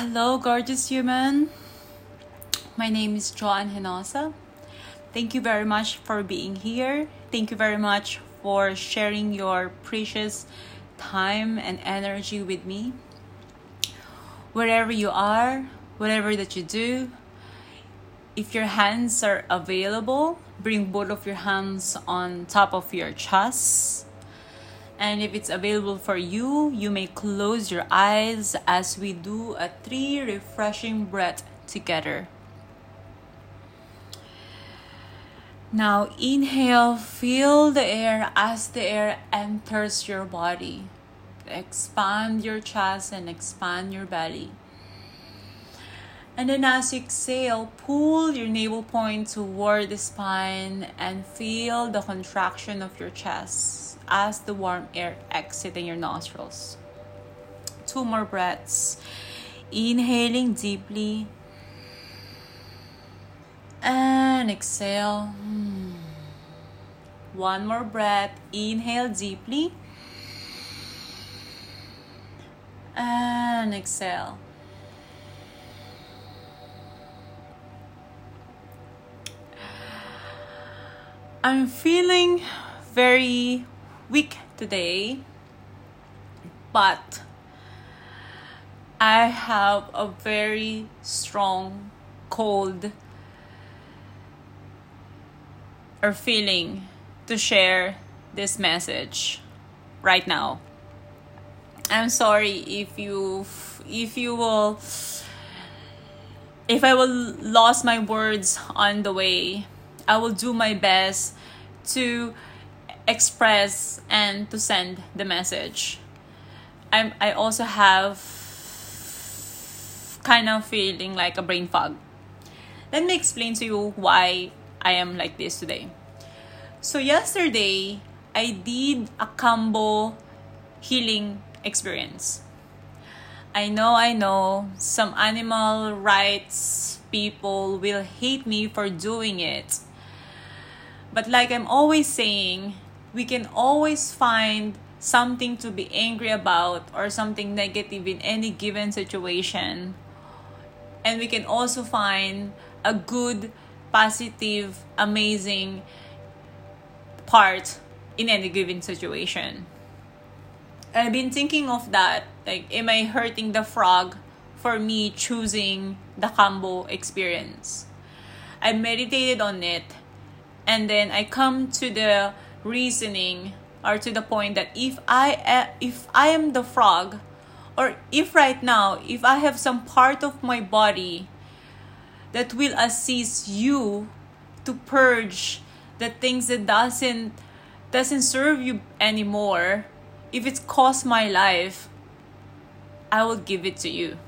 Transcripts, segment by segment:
Hello, gorgeous human. My name is Joan Hinosa. Thank you very much for being here. Thank you very much for sharing your precious time and energy with me. Wherever you are, whatever that you do, if your hands are available, bring both of your hands on top of your chest and if it's available for you, you may close your eyes as we do a three refreshing breath together. Now inhale, feel the air as the air enters your body. Expand your chest and expand your belly. And then as you exhale, pull your navel point toward the spine and feel the contraction of your chest as the warm air exiting your nostrils. Two more breaths. Inhaling deeply and exhale. One more breath. Inhale deeply and exhale. I'm feeling very weak today, but I have a very strong cold or feeling to share this message right now. I'm sorry if you if you will if I will lost my words on the way. I will do my best to express and to send the message. I'm I also have kind of feeling like a brain fog. Let me explain to you why I am like this today. So yesterday I did a Kambo healing experience. I know, I know, some animal rights people will hate me for doing it. But like I'm always saying, we can always find something to be angry about or something negative in any given situation. And we can also find a good, positive, amazing part in any given situation. I've been thinking of that. Like, am I hurting the frog for me choosing the Kambo experience? I meditated on it and then I come to the reasoning are to the point that if I eh, if I am the frog or if right now if I have some part of my body that will assist you to purge the things that doesn't doesn't serve you anymore if it's cost my life I will give it to you.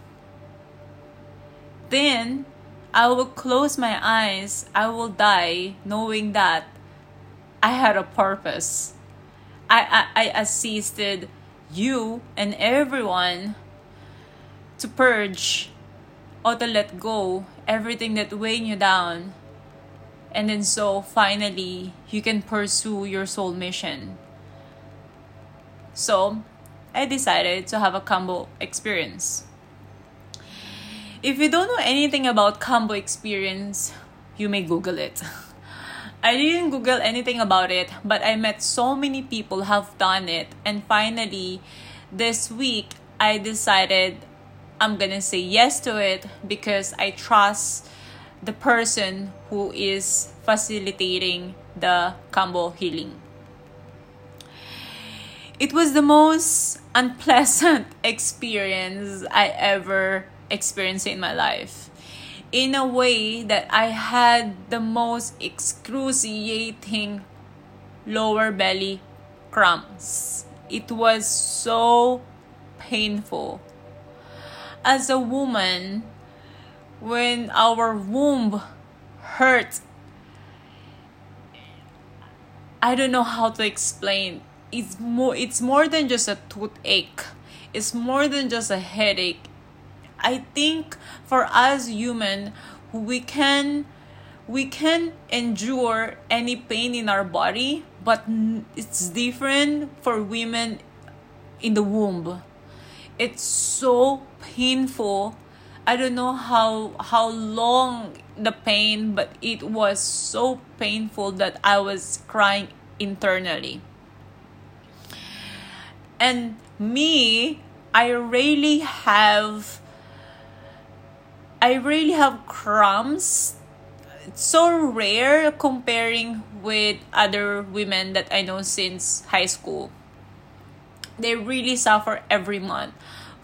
Then I will close my eyes I will die knowing that I had a purpose. I, I, I assisted you and everyone to purge or to let go everything that weighing you down. And then so finally you can pursue your soul mission. So I decided to have a Kambo experience. If you don't know anything about Kambo experience, you may Google it. I didn't Google anything about it, but I met so many people have done it. And finally, this week, I decided I'm gonna say yes to it because I trust the person who is facilitating the Kambo healing. It was the most unpleasant experience I ever experienced in my life in a way that I had the most excruciating lower belly cramps. It was so painful. As a woman, when our womb hurts, I don't know how to explain. It's more it's more than just a toothache. It's more than just a headache I think for us human, we can we can endure any pain in our body, but it's different for women in the womb. It's so painful I don't know how how long the pain, but it was so painful that I was crying internally. And me, I really have I really have cramps. It's so rare comparing with other women that I know since high school. They really suffer every month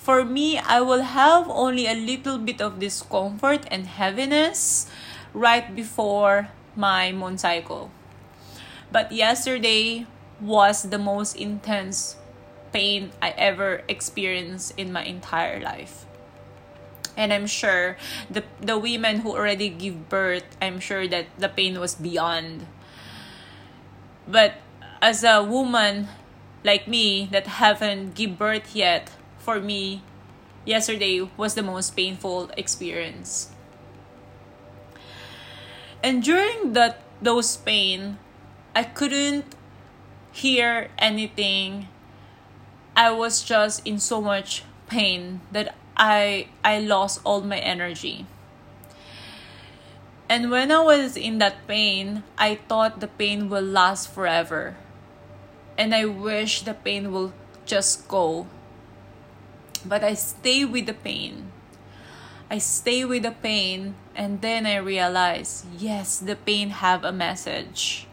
for me, I will have only a little bit of discomfort and heaviness right before my moon cycle. But yesterday was the most intense pain I ever experienced in my entire life. And I'm sure the the women who already give birth, I'm sure that the pain was beyond. But as a woman like me that haven't give birth yet, for me, yesterday was the most painful experience. And during that those pain, I couldn't hear anything. I was just in so much pain that I I lost all my energy. And when I was in that pain, I thought the pain will last forever. And I wish the pain will just go but I stay with the pain. I stay with the pain and then I realize, yes, the pain have a message.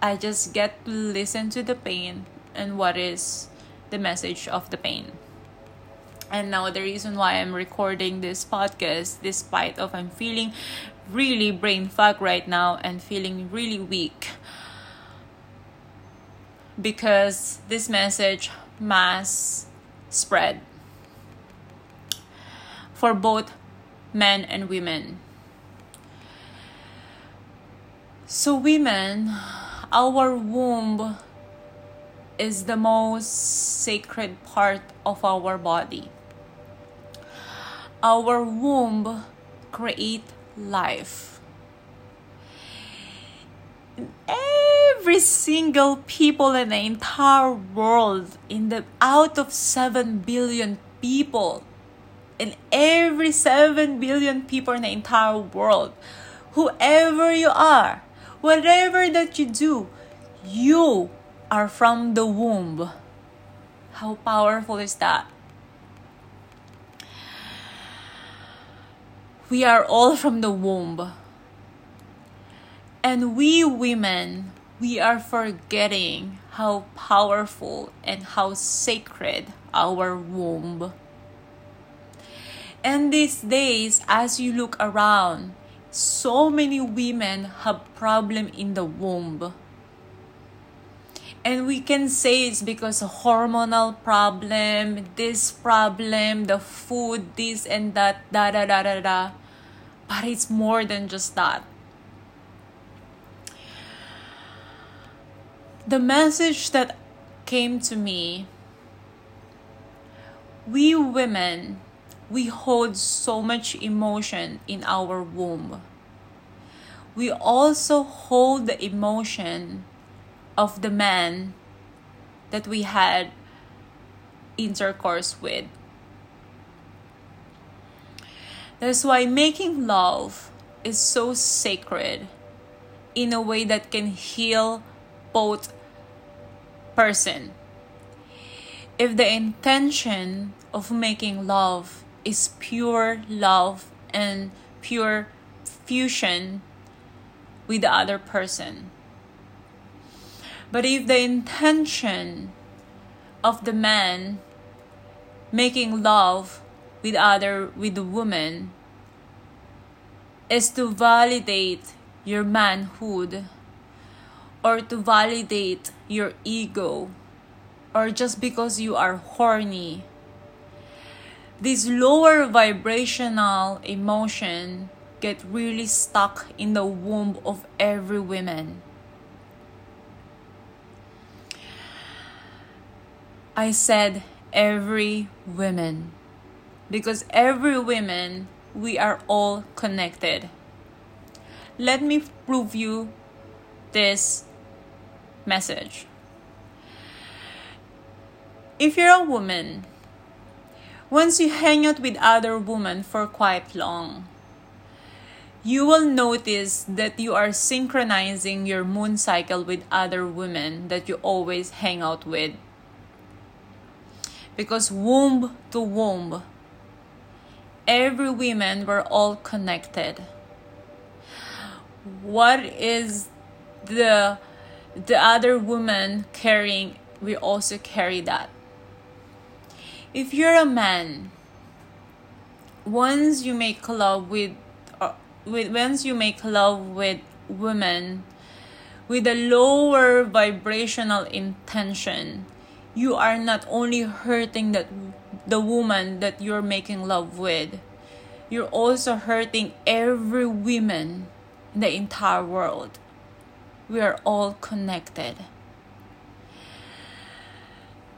I just get to listen to the pain and what is the message of the pain. And now the reason why I'm recording this podcast despite of I'm feeling really brain fog right now and feeling really weak because this message mass spread for both men and women. So, women, our womb is the most sacred part of our body. Our womb create life. Every single people in the entire world, in the out of seven billion people, in every 7 billion people in the entire world. Whoever you are, whatever that you do, you are from the womb. How powerful is that? We are all from the womb. And we women, we are forgetting how powerful and how sacred our womb and these days, as you look around, so many women have problem in the womb. And we can say it's because hormonal problem, this problem, the food, this and that, da da da da da. But it's more than just that. The message that came to me we women we hold so much emotion in our womb. We also hold the emotion of the man that we had intercourse with. That's why making love is so sacred in a way that can heal both person. If the intention of making love is pure love and pure fusion with the other person. But if the intention of the man making love with other with the woman is to validate your manhood or to validate your ego or just because you are horny this lower vibrational emotion get really stuck in the womb of every woman. I said every woman because every woman we are all connected. Let me prove you this message. If you're a woman once you hang out with other women for quite long, you will notice that you are synchronizing your moon cycle with other women that you always hang out with. Because womb to womb, every woman were all connected. What is the the other woman carrying? We also carry that. If you're a man, once you make love with uh, with once you make love with women with a lower vibrational intention you are not only hurting that the woman that you're making love with you're also hurting every woman in the entire world. We are all connected.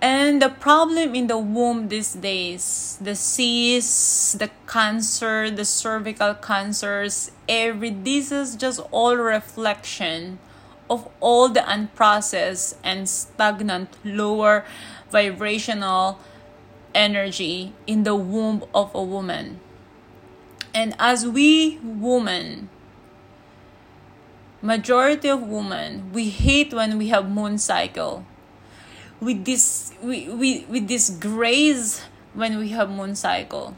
And the problem in the womb these days, the cysts, the cancer, the cervical cancers, every this is just all reflection of all the unprocessed and stagnant lower vibrational energy in the womb of a woman. And as we women, majority of women, we hate when we have moon cycle. With this we, we, with this grace when we have moon cycle.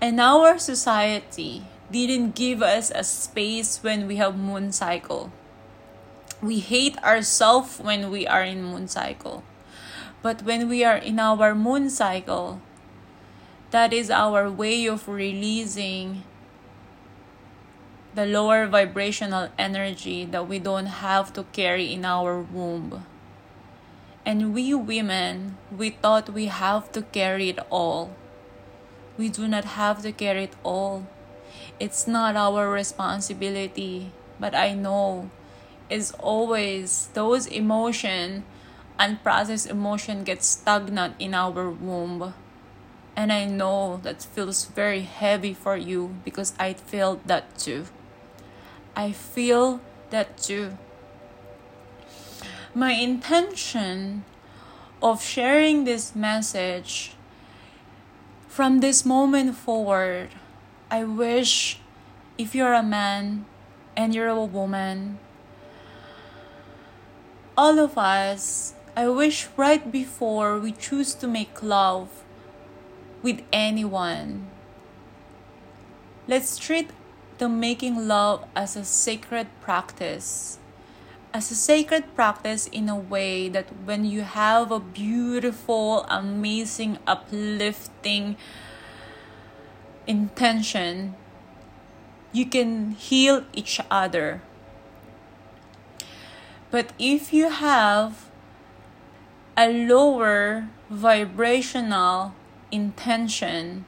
And our society didn't give us a space when we have moon cycle we hate ourselves when we are in moon cycle but when we are in our moon cycle that is our way of releasing the lower vibrational energy that we don't have to carry in our womb and we women, we thought we have to carry it all. We do not have to carry it all. It's not our responsibility, but I know it's always those emotion, unprocessed emotion gets stagnant in our womb. And I know that feels very heavy for you because I feel that too. I feel that too my intention of sharing this message from this moment forward, I wish if you're a man and you're a woman, all of us, I wish right before we choose to make love with anyone, let's treat the making love as a sacred practice as a sacred practice in a way that when you have a beautiful, amazing, uplifting intention, you can heal each other. But if you have a lower vibrational intention,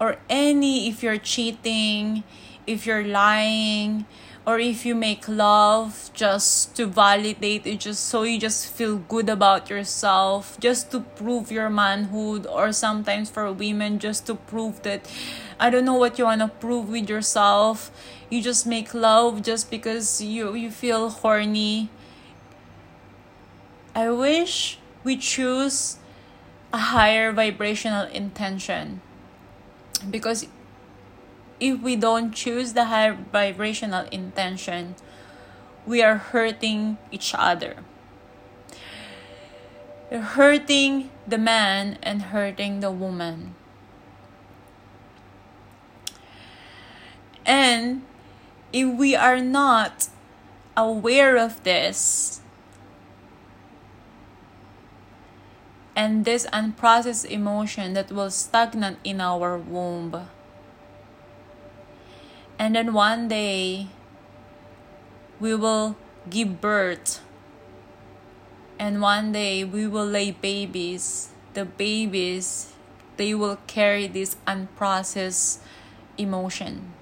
or any, if you're cheating, if you're lying, or if you make love just to validate it just so you just feel good about yourself just to prove your manhood or sometimes for women just to prove that i don't know what you want to prove with yourself you just make love just because you you feel horny i wish we choose a higher vibrational intention because if we don't choose the high vibrational intention, we are hurting each other. Hurting the man and hurting the woman. And if we are not aware of this, and this unprocessed emotion that will stagnate in our womb and then one day, we will give birth. And one day, we will lay babies. The babies, they will carry this unprocessed emotion.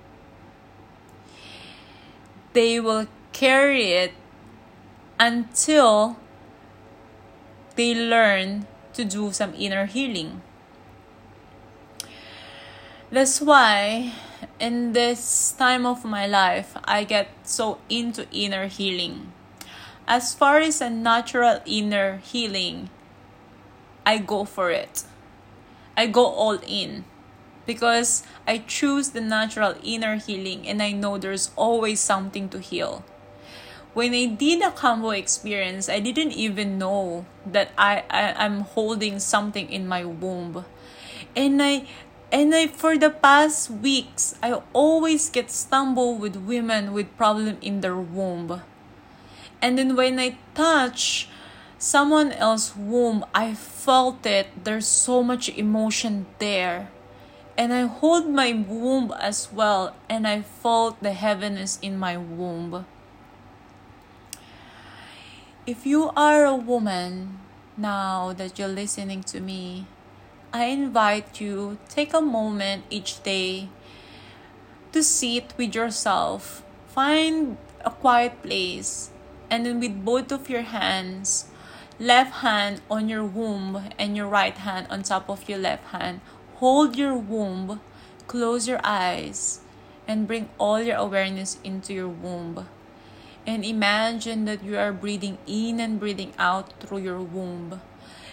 They will carry it until they learn to do some inner healing. That's why in this time of my life, I get so into inner healing. As far as a natural inner healing, I go for it. I go all in because I choose the natural inner healing and I know there's always something to heal. When I did a Kambo experience, I didn't even know that I, I I'm holding something in my womb. And I and I for the past weeks I always get stumbled with women with problem in their womb. And then when I touch someone else's womb, I felt it. There's so much emotion there and I hold my womb as well, and I felt the heaviness in my womb. If you are a woman now that you're listening to me, I invite you take a moment each day to sit with yourself. Find a quiet place and then with both of your hands, left hand on your womb and your right hand on top of your left hand, Hold your womb, close your eyes, and bring all your awareness into your womb. And imagine that you are breathing in and breathing out through your womb.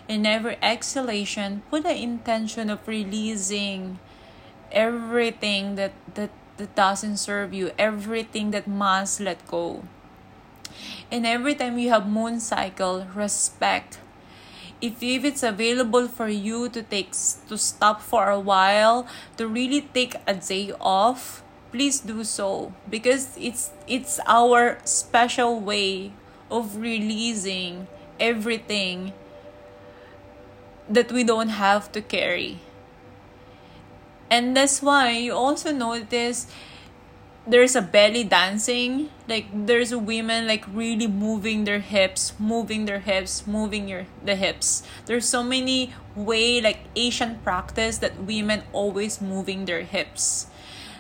In every exhalation, put the intention of releasing everything that, that, that doesn't serve you, everything that must let go. And every time you have moon cycle, respect if, if it's available for you to take to stop for a while to really take a day off please do so because it's it's our special way of releasing everything that we don't have to carry. And that's why you also notice there's a belly dancing like there's a women like really moving their hips moving their hips moving your the hips. There's so many way like asian practice that women always moving their hips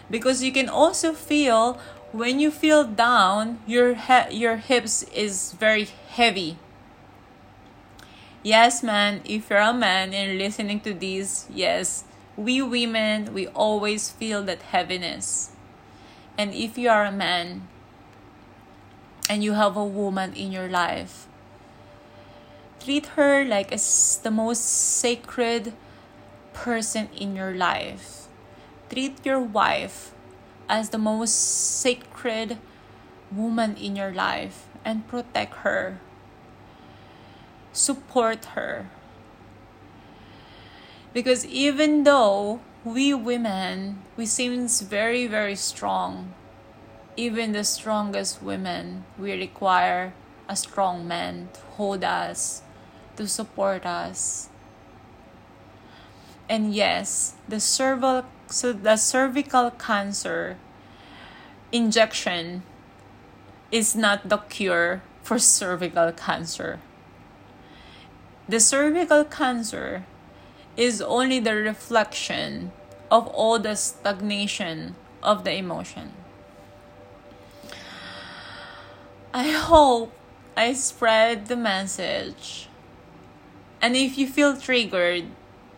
because you can also feel when you feel down your he- your hips is very heavy yes man if you're a man and listening to this yes we women we always feel that heaviness and if you are a man and you have a woman in your life, treat her like as the most sacred person in your life. Treat your wife as the most sacred woman in your life and protect her. Support her. Because even though we women, we seems very, very strong. Even the strongest women, we require a strong man to hold us, to support us. And yes, the cervical, so the cervical cancer injection is not the cure for cervical cancer. The cervical cancer is only the reflection of all the stagnation of the emotion. I hope I spread the message. And if you feel triggered,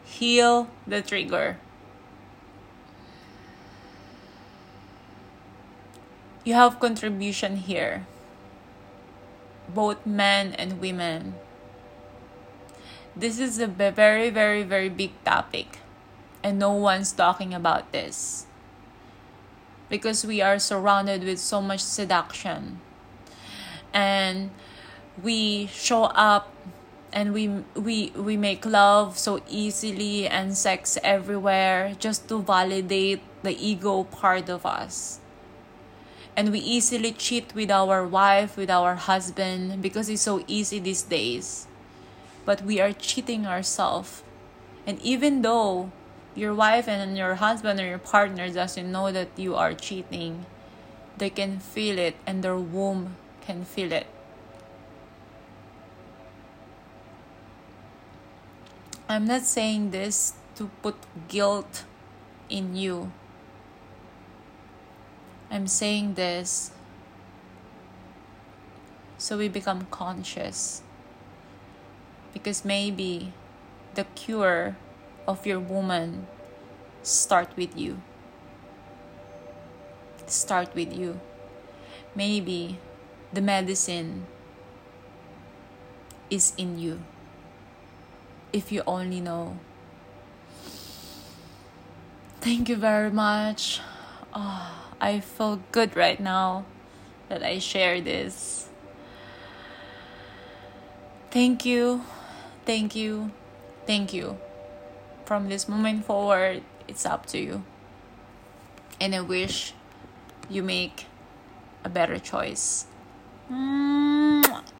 heal the trigger. You have contribution here, both men and women. This is a very, very, very big topic, and no one's talking about this. Because we are surrounded with so much seduction. And we show up and we we we make love so easily and sex everywhere just to validate the ego part of us and we easily cheat with our wife with our husband because it's so easy these days but we are cheating ourselves. And even though your wife and your husband or your partner doesn't know that you are cheating, they can feel it and their womb can feel it. I'm not saying this to put guilt in you. I'm saying this so we become conscious. Because maybe the cure of your woman start with you. Start with you. Maybe the medicine is in you if you only know thank you very much. Oh, I feel good right now that I share this. Thank you, thank you, thank you. From this moment forward, it's up to you. And I wish you make a better choice. Mm.